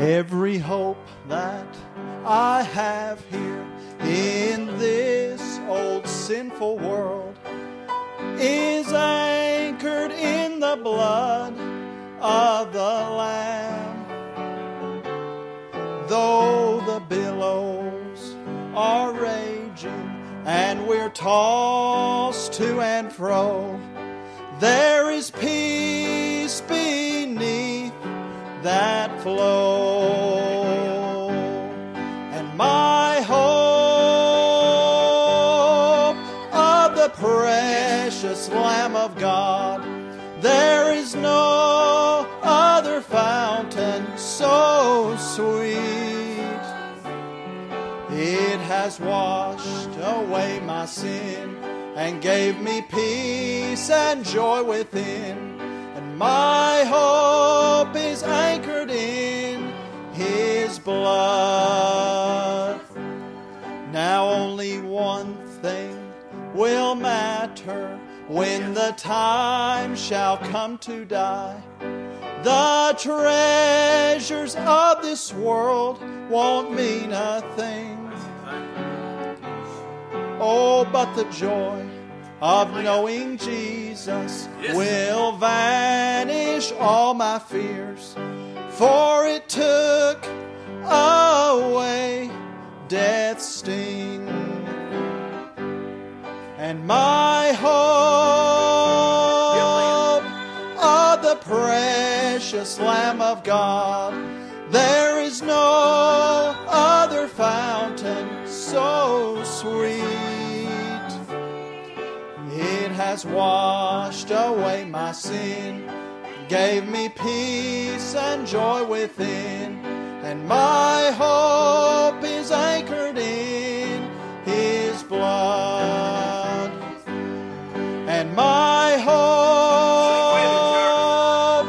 Every hope that I have here in this old sinful world is anchored in the blood of the Lamb. Though the billows are raging and we're tossed to and fro, there is peace beneath that flow. Precious Lamb of God, there is no other fountain so sweet. It has washed away my sin and gave me peace and joy within. And my hope is anchored in His blood. Will matter when the time shall come to die. The treasures of this world won't mean a thing. Oh, but the joy of knowing Jesus will vanish all my fears. For it took away death's sting. And my hope of the precious Lamb of God, there is no other fountain so sweet. It has washed away my sin, gave me peace and joy within, and my hope is anchored my hope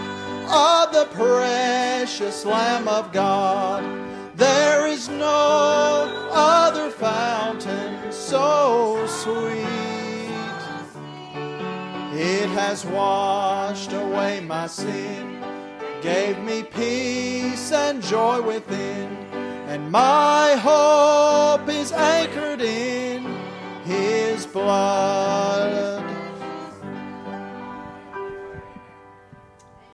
of the precious Lamb of God, there is no other fountain so sweet. It has washed away my sin, gave me peace and joy within, and my hope is anchored in His blood.